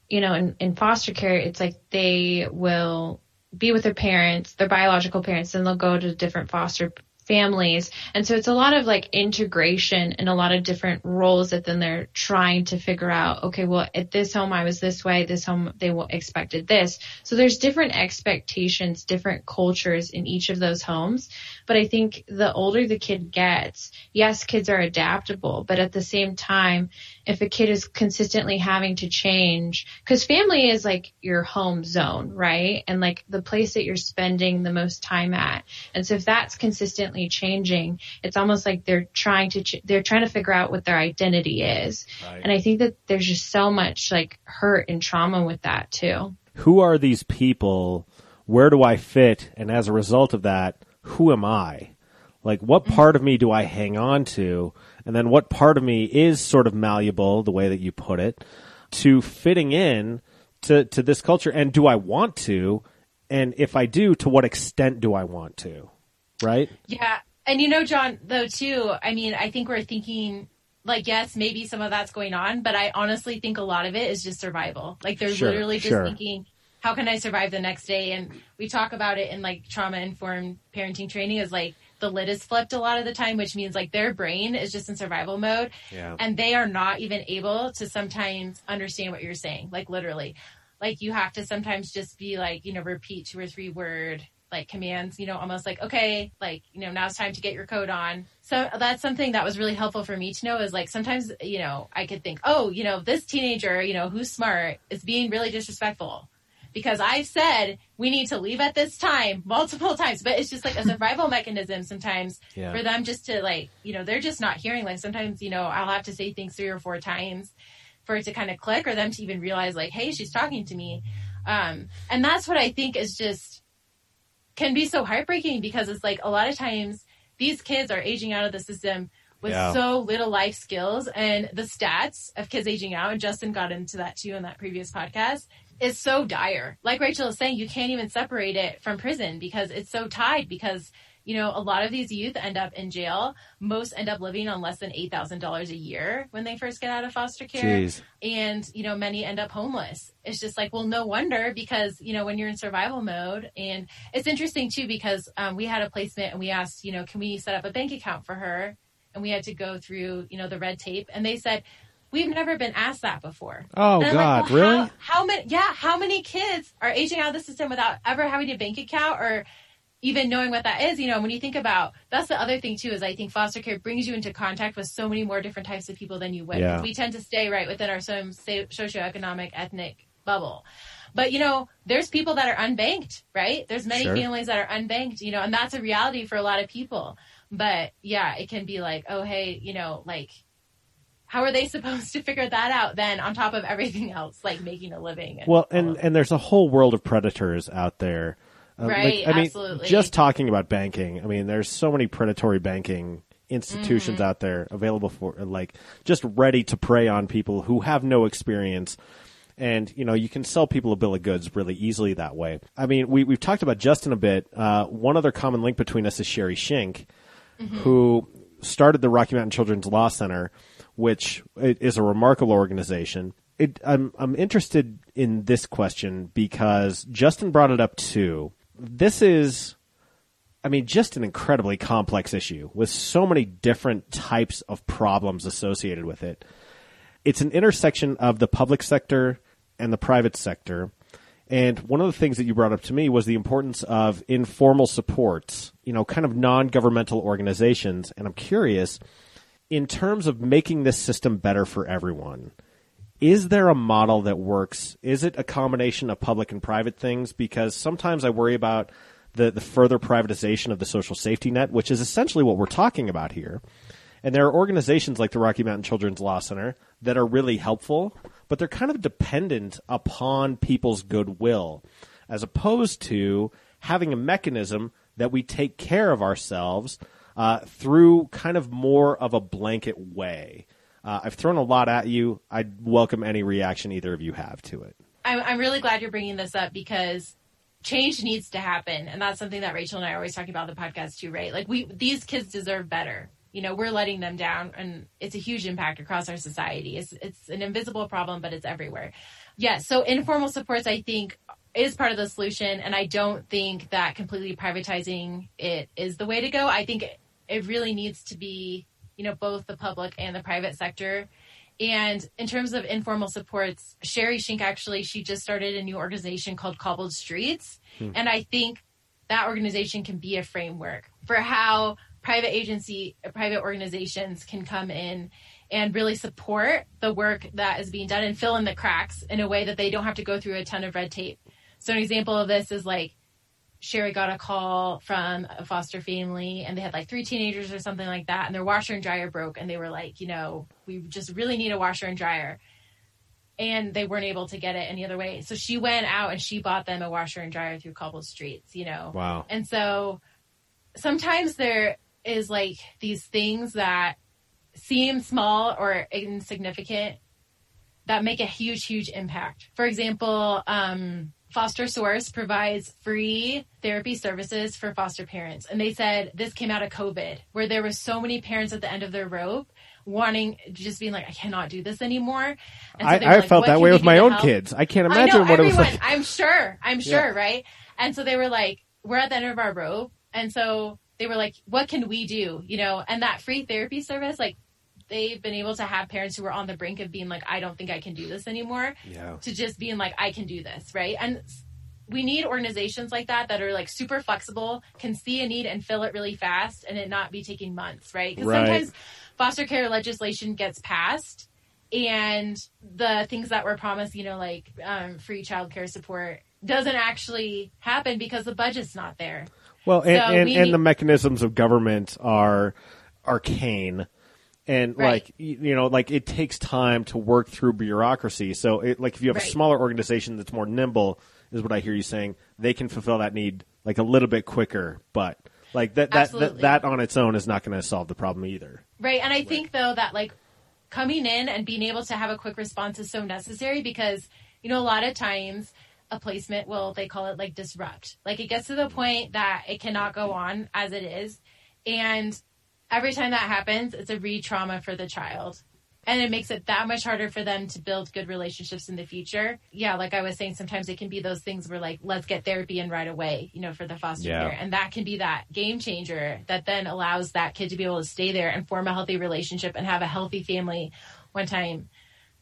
you know, in, in foster care, it's like they will be with their parents, their biological parents, and they'll go to different foster families. And so it's a lot of like integration and a lot of different roles that then they're trying to figure out, okay, well, at this home I was this way, this home they expected this. So there's different expectations, different cultures in each of those homes. But I think the older the kid gets, yes, kids are adaptable, but at the same time, if a kid is consistently having to change, because family is like your home zone, right? And like the place that you're spending the most time at. And so if that's consistently changing, it's almost like they're trying to, ch- they're trying to figure out what their identity is. And I think that there's just so much like hurt and trauma with that too.
Who are these people? Where do I fit? And as a result of that, who am I? Like, what part of me do I hang on to? And then what part of me is sort of malleable, the way that you put it, to fitting in to, to this culture? And do I want to? And if I do, to what extent do I want to? right?
Yeah. And you know, John, though, too, I mean, I think we're thinking, like, yes, maybe some of that's going on, but I honestly think a lot of it is just survival. Like, they're
Sure,
literally just
sure.
thinking, how can I survive the next day? And we talk about it in like trauma informed parenting training is like the lid is flipped a lot of the time, which means like their brain is just in survival mode
Yeah.
and they are not even able to sometimes understand what you're saying, like literally. Like you have to sometimes just be like, you know, repeat two or three word like commands, you know, almost like, okay, like, you know, now it's time to get your coat on. So that's something that was really helpful for me to know is like sometimes, you know, I could think, oh, you know, this teenager, you know, who's smart is being really disrespectful because I've said we need to leave at this time multiple times, but it's just like a survival mechanism sometimes
Yeah.
for them just to like, you know, they're just not hearing. Like sometimes, you know, I'll have to say things three or four times for it to kind of click or them to even realize like, hey, she's talking to me. Um, and that's what I think is just can be so heartbreaking because it's like a lot of times these kids are aging out of the system with
Yeah.
so little life skills and the stats of kids aging out and Justin got into that too in that previous podcast is so dire. Like Rachel is saying, you can't even separate it from prison because it's so tied because you know, a lot of these youth end up in jail. Most end up living on less than $8,000 a year when they first get out of foster care
Jeez.
and you know many end up homeless it's just like well no wonder because you know when you're in survival mode and it's interesting too because um, we had a placement and we asked you know can we set up a bank account for her and we had to go through you know the red tape and they said we've never been asked that before
Oh, God,
like, well,
really?
how, how many yeah how many kids are aging out of the system without ever having a bank account or even knowing what that is, you know, when you think about that's the other thing too is I think foster care brings you into contact with so many more different types of people than you would.
Yeah.
We tend to stay right within our socioeconomic ethnic bubble. But you know, there's people that are unbanked, right? There's many
Sure.
families that are unbanked, you know, and that's a reality for a lot of people. But yeah, it can be like, oh hey, you know, like how are they supposed to figure that out then on top of everything else, like making a living?
Well, and and there's a whole world of predators out there. Uh,
Right,
I mean,
absolutely.
just talking about banking. I mean, there's so many predatory banking institutions
Mm-hmm.
out there available for like just ready to prey on people who have no experience. And you know you can sell people a bill of goods really easily that way. I mean, we we've talked about Justin a bit. Uh, one other common link between us is Sherry Shink, who started the Rocky Mountain Children's Law Center, which is a remarkable organization. It, I'm I'm interested in this question because Justin brought it up too. This is, I mean, just an incredibly complex issue with so many different types of problems associated with it. It's an intersection of the public sector and the private sector. And one of the things that you brought up to me was the importance of informal supports, you know, kind of non governmental organizations. And I'm curious, in terms of making this system better for everyone, is there a model that works? Is it a combination of public and private things? Because sometimes I worry about the, the further privatization of the social safety net, which is essentially what we're talking about here. And there are organizations like the Rocky Mountain Children's Law Center that are really helpful, but they're kind of dependent upon people's goodwill, as opposed to having a mechanism that we take care of ourselves uh, through kind of more of a blanket way. Uh, I've thrown a lot at you. I'd welcome any reaction either of you have to it.
I'm, I'm really glad you're bringing this up because change needs to happen. And that's something that Rachel and I are always talking about on the podcast too, right? Like we, these kids deserve better. You know, we're letting them down and it's a huge impact across our society. It's, it's an invisible problem, but it's everywhere. Yeah. So informal supports, I think is part of the solution. And I don't think that completely privatizing it is the way to go. I think it, really needs to be, you know, both the public and the private sector. And in terms of informal supports, Sherry Shink actually, she just started a new organization called Cobbled Streets. Hmm. And I think that organization can be a framework for how private agency, private organizations can come in and really support the work that is being done and fill in the cracks in a way that they don't have to go through a ton of red tape. So an example of this is like Sherry got a call from a foster family and they had like three teenagers or something like that and their washer and dryer broke and they were like, you know, we just really need a washer and dryer. And they weren't able to get it any other way. So she went out and she bought them a washer and dryer through cobbled streets, you know.
Wow.
And so sometimes there is like these things that seem small or insignificant that make a huge, huge impact. For example, um, Foster Source provides free therapy services for foster parents. And they said this came out of COVID, where there were so many parents at the end of their rope wanting, just being like, I cannot do this anymore. And so
I, I
like,
felt that way with my own
help?"
kids. I can't
I
imagine
know
what
everyone.
it was like.
I'm sure. I'm
Yeah.
sure, right? And so they were like, "We're at the end of our rope," and so they were like, "What can we do?" You know, and that free therapy service, like, they've been able to have parents who are on the brink of being like, "I don't think I can do this anymore,"
Yeah.
to just being like, "I can do this," right? And we need organizations like that that are like super flexible, can see a need and fill it really fast, and it not be taking months, right? Because
Right.
sometimes foster care legislation gets passed and the things that were promised, you know, like um, free childcare support, doesn't actually happen because the budget's not there.
Well, and,
So
and,
we
and
need-
the mechanisms of government are arcane. And
Right.
like you know, like it takes time to work through bureaucracy. So, it, like if you have a smaller organization that's more nimble, is what I hear you saying. They can fulfill that need like a little bit quicker, but like that that that, that on its own is not going to solve the problem either.
Right. And I think though that like coming in and being able to have a quick response is so necessary because, you know, a lot of times a placement will, they call it like disrupt. Like it gets to the mm-hmm. point that it cannot go on as it is. And every time that happens, it's a re trauma for the child. And it makes it that much harder for them to build good relationships in the future. Yeah, like I was saying, sometimes it can be those things where like, let's get therapy in right away, you know, for the foster
Yeah.
care. And that can be that game changer that then allows that kid to be able to stay there and form a healthy relationship and have a healthy family one time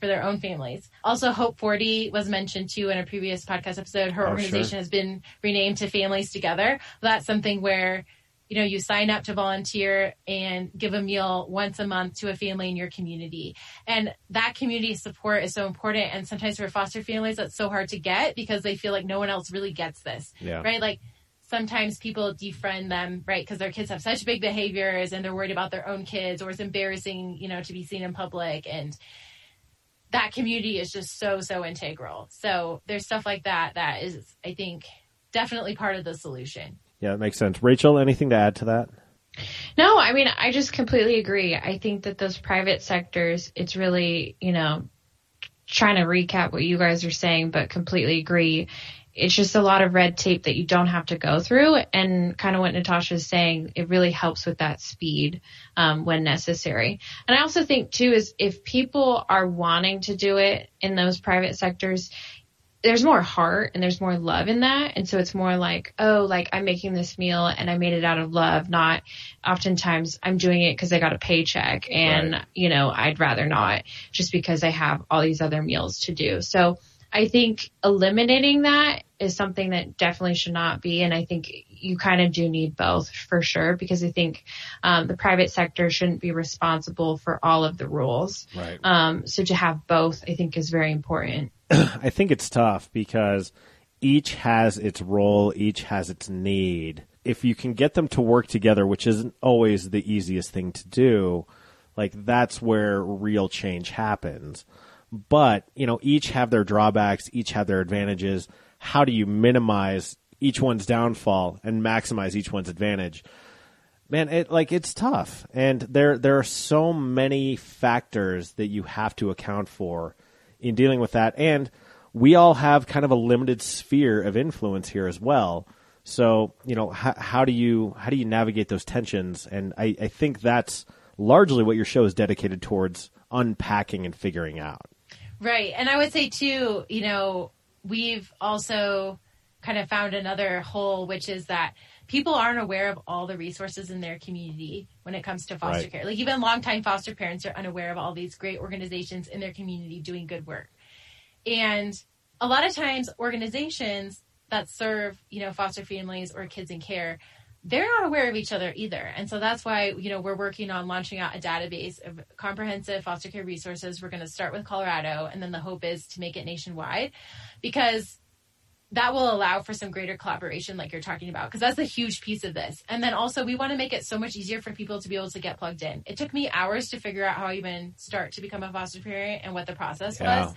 for their own families. Also, Hope 40 was mentioned too in a previous podcast episode. Her
Oh,
organization
sure.
has been renamed to Families Together. That's something where you know, you sign up to volunteer and give a meal once a month to a family in your community. And that community support is so important. And sometimes for foster families, that's so hard to get because they feel like no one else really gets this.
Yeah.
Right? Like sometimes people defriend them, right? Because their kids have such big behaviors and they're worried about their own kids or it's embarrassing, you know, to be seen in public. And that community is just so, so integral. So there's stuff like that that is, I think, definitely part of the solution.
Yeah, that makes sense. Rachel, anything to add to that?
No, I mean, I just completely agree. I think that those private sectors, it's really, you know, trying to recap what you guys are saying, but completely agree. It's just a lot of red tape that you don't have to go through. And kind of what Natasha's saying, it really helps with that speed um, when necessary. And I also think, too, is if people are wanting to do it in those private sectors, there's more heart and there's more love in that. And so it's more like, oh, like I'm making this meal and I made it out of love, not oftentimes I'm doing it because I got a paycheck and,
Right.
you know, I'd rather not just because I have all these other meals to do. So I think eliminating that is something that definitely should not be. And I think you kind of do need both for sure because I think um, the private sector shouldn't be responsible for all of the rules.
Right.
Um, so to have both, I think is very important.
I think it's tough because each has its role, each has its need. If you can get them to work together, which isn't always the easiest thing to do, like that's where real change happens. But, you know, each have their drawbacks, each have their advantages. How do you minimize each one's downfall and maximize each one's advantage? man it like it's tough. And there there are so many factors that you have to account for in dealing with that. And we all have kind of a limited sphere of influence here as well. So you know how, how do you how do you navigate those tensions? And I, I think that's largely what your show is dedicated towards unpacking and figuring out
Right. And I would say too, you know, we've also kind of found another hole, which is that people aren't aware of all the resources in their community when it comes to foster
Right.
care. Like even longtime foster parents are unaware of all these great organizations in their community doing good work. And a lot of times organizations that serve, you know, foster families or kids in care, they're not aware of each other either. And so that's why, you know, we're working on launching out a database of comprehensive foster care resources. We're going to start with Colorado and then the hope is to make it nationwide because that will allow for some greater collaboration like you're talking about because that's a huge piece of this. And then also we want to make it so much easier for people to be able to get plugged in. It took me hours to figure out how I even start to become a foster parent and what the process
Yeah.
was.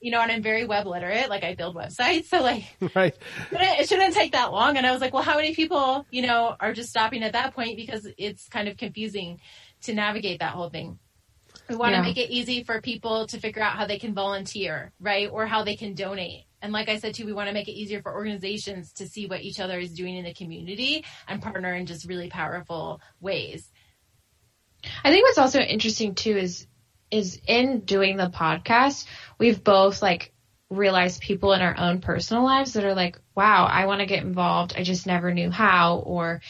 You know, and I'm very web literate. Like I build websites. So like
right
but it shouldn't take that long. And I was like, well, how many people, you know, are just stopping at that point because it's kind of confusing to navigate that whole thing. We want
Yeah.
to make it easy for people to figure out how they can volunteer, right? Or how they can donate. And like I said too, we want to make it easier for organizations to see what each other is doing in the community and partner in just really powerful ways.
I think what's also interesting too is is in doing the podcast, we've both like realized people in our own personal lives that are like, wow, I want to get involved. I just never knew how, or,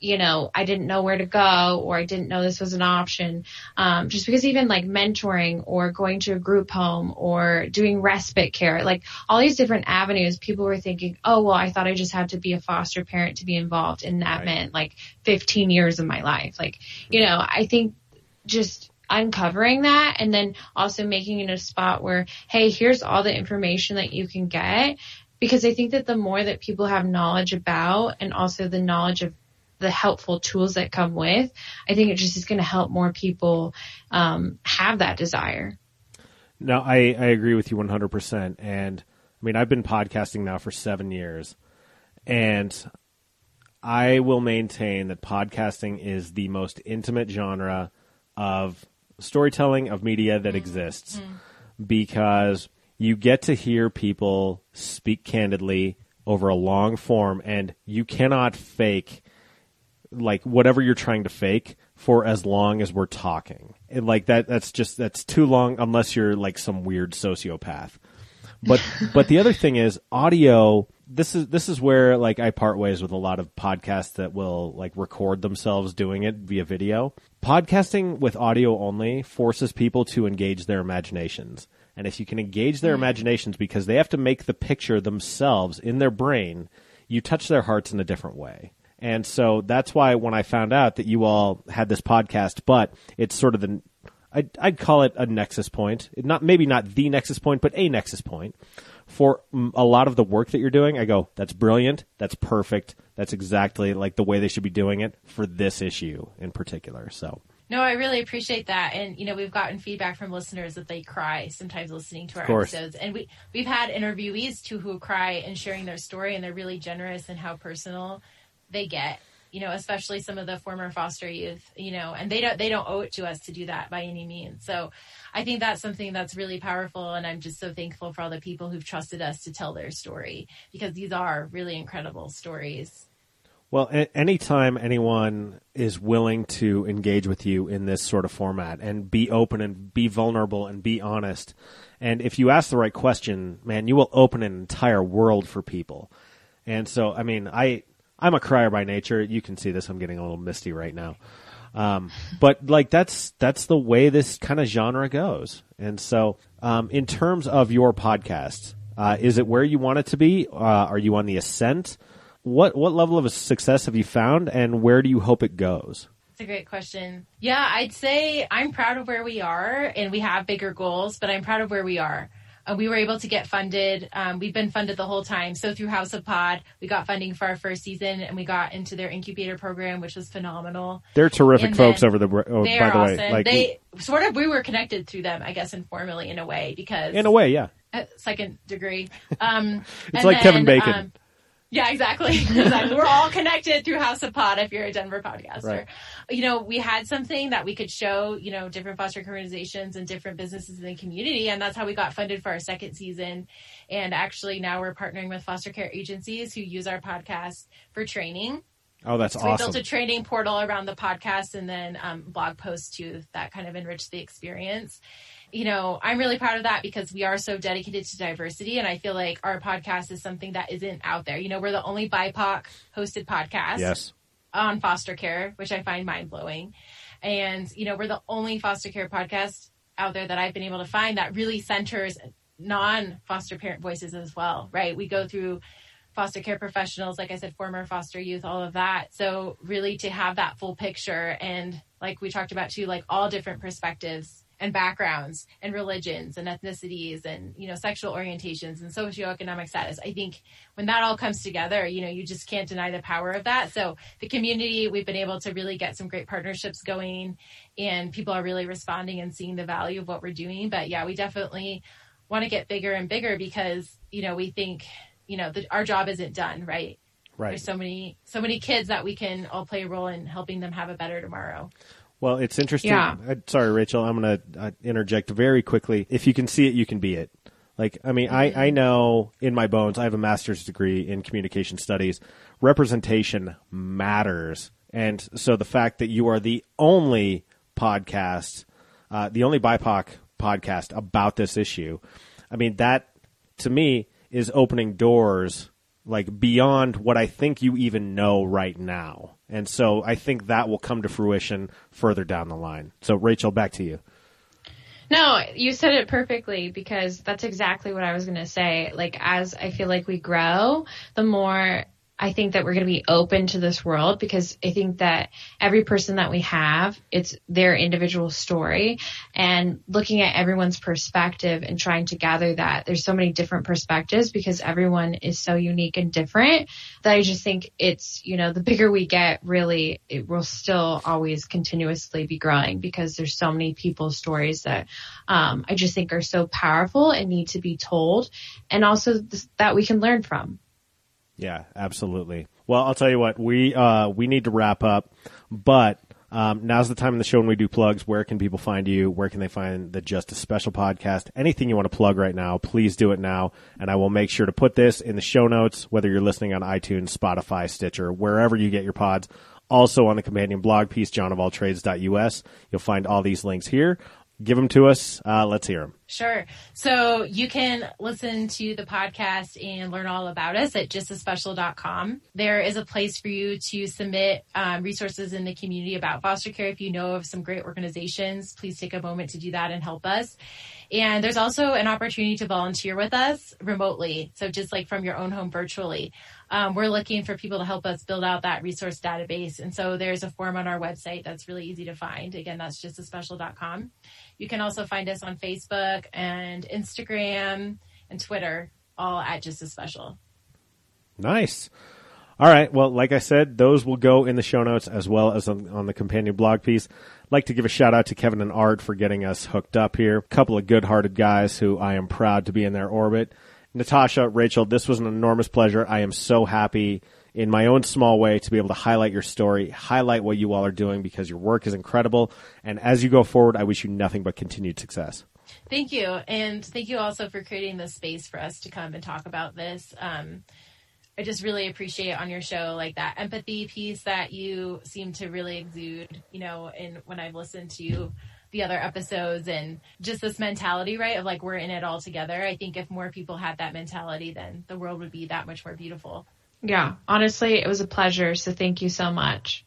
you know, I didn't know where to go, or I didn't know this was an option. Um, just because even like mentoring or going to a group home or doing respite care, like all these different avenues, people were thinking, oh, well, I thought I just had to be a foster parent to be involved. And that
Right.
meant like 15 years of my life. Like, you know, I think just uncovering that and then also making it a spot where, hey, here's all the information that you can get. Because I think that the more that people have knowledge about and also the knowledge of the helpful tools that come with, I think it just is going to help more people um, have that desire.
No, I, I agree with you 100%. And I mean, I've been podcasting now for seven years, and I will maintain that podcasting is the most intimate genre of storytelling of media that mm-hmm. exists mm. because you get to hear people speak candidly over a long form, and you cannot fake like whatever you're trying to fake for as long as we're talking. And like that that's just that's too long unless you're like some weird sociopath. But but the other thing is audio this is this is where like I part ways with a lot of podcasts that will like record themselves doing it via video. Podcasting with audio only forces people to engage their imaginations. And if you can engage their hmm. imaginations because they have to make the picture themselves in their brain, you touch their hearts in a different way. And so that's why when I found out that you all had this podcast, but it's sort of the, I'd, I'd call it a nexus point. Not maybe not the nexus point, but a nexus point for a lot of the work that you're doing. I go, that's brilliant. That's perfect. That's exactly like the way they should be doing it for this issue in particular. So
No, I really appreciate that. And, you know, we've gotten feedback from listeners that they cry sometimes listening to our episodes. And we, we've had interviewees too who cry and sharing their story and they're really generous in how personal they get, you know, especially some of the former foster youth, you know, and they don't, they don't owe it to us to do that by any means. So I think that's something that's really powerful. And I'm just so thankful for all the people who've trusted us to tell their story because these are really incredible stories.
Well, anytime anyone is willing to engage with you in this sort of format and be open and be vulnerable and be honest, and if you ask the right question, man, you will open an entire world for people. And so, I mean, I I'm a crier by nature. You can see this. I'm getting a little misty right now. Um, but like that's that's the way this kind of genre goes. And so, um, in terms of your podcast, uh, is it where you want it to be? Uh, are you on the ascent? What what level of success have you found, and where do you hope it goes?
That's a great question. Yeah, I'd say I'm proud of where we are, and we have bigger goals, but I'm proud of where we are. Uh, we were able to get funded. Um, we've been funded the whole time. So through House of Pod, we got funding for our first season, and we got into their incubator program, which was phenomenal.
They're terrific
And
folks over the. Oh,
They
by
are
the
awesome.
way, like
they sort of we were connected through them, I guess, informally in a way because
in a way, yeah.
uh, second degree. Um,
It's like Kevin Bacon.
um, yeah, exactly. exactly. We're all connected through House of Pod if you're a Denver podcaster.
Right.
You know, we had something that we could show, you know, different foster care organizations and different businesses in the community. And that's how we got funded for our second season. And actually now we're partnering with foster care agencies who use our podcast for training.
Oh, that's
So we built a training portal around the podcast and then um, blog posts too that kind of enrich the experience. You know, I'm really proud of that because we are so dedicated to diversity, and I feel like our podcast is something that isn't out there. You know, we're the only BIPOC hosted podcast
yes.
on foster care, which I find mind blowing. And, you know, we're the only foster care podcast out there that I've been able to find that really centers non foster parent voices as well, right? We go through foster care professionals, like I said, former foster youth, all of that. So, really to have that full picture and, like we talked about too, like all different perspectives and backgrounds and religions and ethnicities and you know sexual orientations and socioeconomic status. I think when that all comes together you know you just can't deny the power of that. So the community we've been able to really get some great partnerships going and people are really responding and seeing the value of what we're doing. But yeah we definitely want to get bigger and bigger because you know we think you know the, our job isn't done right?
Right.
there's so many so many kids that we can all play a role in helping them have a better tomorrow
Well, it's interesting.
Yeah.
Uh, sorry, Rachel. I'm going to uh, interject very quickly. If you can see it, you can be it. Like, I mean, I, I know in my bones, I have a master's degree in communication studies. Representation matters. And so the fact that you are the only podcast, uh, the only BIPOC podcast about this issue, I mean, that to me is opening doors like beyond what I think you even know right now. And so I think that will come to fruition further down the line. So Rachel, back to you.
No, you said it perfectly because that's exactly what I was going to say. Like, as I feel like we grow, the more I think that we're going to be open to this world because I think that every person that we have, it's their individual story and looking at everyone's perspective and trying to gather that there's so many different perspectives because everyone is so unique and different that I just think it's, you know, the bigger we get, really, it will still always continuously be growing because there's so many people's stories that, um, I just think are so powerful and need to be told and also th- that we can learn from.
Yeah, absolutely. Well, I'll tell you what we uh, we need to wrap up, but um, now's the time in the show when we do plugs. Where can people find you? Where can they find the Just As Special podcast? Anything you want to plug right now, please do it now, and I will make sure to put this in the show notes. Whether you're listening on iTunes, Spotify, Stitcher, wherever you get your pods. Also on the companion blog piece, johnofalltrades.us, you'll find all these links here. Give them to us. Uh, let's hear them.
Sure. So you can listen to the podcast and learn all about us at justasspecial.com. There is a place for you to submit um, resources in the community about foster care. If you know of some great organizations, please take a moment to do that and help us. And there's also an opportunity to volunteer with us remotely. So just like from your own home virtually. Um, we're looking for people to help us build out that resource database. And so there's a form on our website that's really easy to find. Again, that's justasspecial.com. You can also find us on Facebook and Instagram and Twitter, all at Just as Special.
Nice. All right. Well, like I said, those will go in the show notes as well as on, on the companion blog piece. I'd like to give a shout out to Kevin and Art for getting us hooked up here. A couple of good hearted guys who I am proud to be in their orbit. Natasha, Rachel, this was an enormous pleasure. I am so happy in my own small way to be able to highlight your story, highlight what you all are doing because your work is incredible. And as you go forward, I wish you nothing but continued success.
Thank you. And thank you also for creating this space for us to come and talk about this. Um, I just really appreciate on your show like that empathy piece that you seem to really exude, you know, and when I've listened to the other episodes and just this mentality, right? Of like we're in it all together. I think if more people had that mentality, then the world would be that much more beautiful.
Yeah, honestly, it was a pleasure. So thank you so much.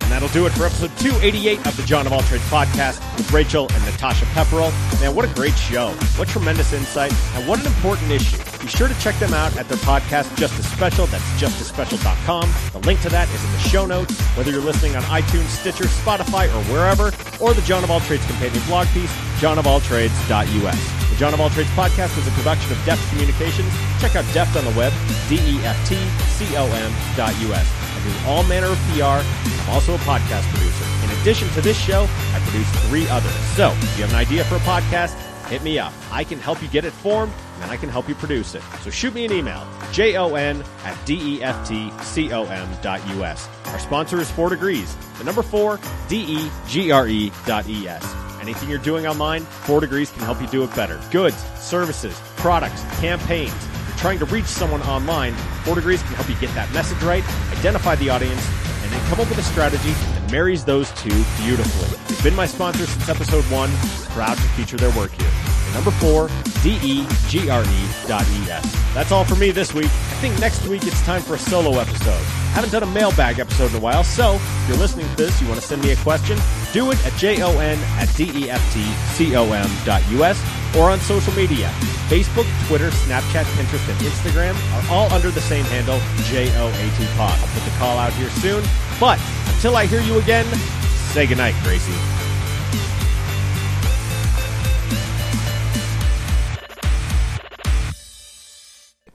And that'll do it for episode 288 of the John of All Trades podcast with Rachel and Natasha Pepperl. Man, what a great show. What tremendous insight and what an important issue. Be sure to check them out at their podcast, Just as Special. That's justasspecial.com. The link to that is in the show notes, whether you're listening on iTunes, Stitcher, Spotify, or wherever, or the John of All Trades companion blog piece, johnofalltrades.us. The John of All Trades podcast is a production of Deft Communications. Check out Deft on the web, D-E-F-T-C-O-M.us. I do all manner of PR, I'm also a podcast producer. In addition to this show, I produce three others. So, if you have an idea for a podcast, hit me up. I can help you get it formed, and I can help you produce it. So shoot me an email, jon at deftcom.us. Our sponsor is 4 Degrees. The number 4, D-E-G-R-E dot E-S. Anything you're doing online, 4 Degrees can help you do it better. Goods, services, products, campaigns. If you're trying to reach someone online, 4 Degrees can help you get that message right, identify the audience, and then come up with a strategy that marries those two beautifully. They've been my sponsor since episode one. Proud to feature their work here. Number four, D-E-G-R-E dot E-S. That's all for me this week. I think next week it's time for a solo episode. Haven't done a mailbag episode in a while, so if you're listening to this, you want to send me a question, do it at jon at deftcom dot us or on social media. Facebook, Twitter, Snapchat, Pinterest, and Instagram are all under the same handle, J-O-A-T Pod. I'll put the call out here soon. But until I hear you again, say goodnight, Gracie.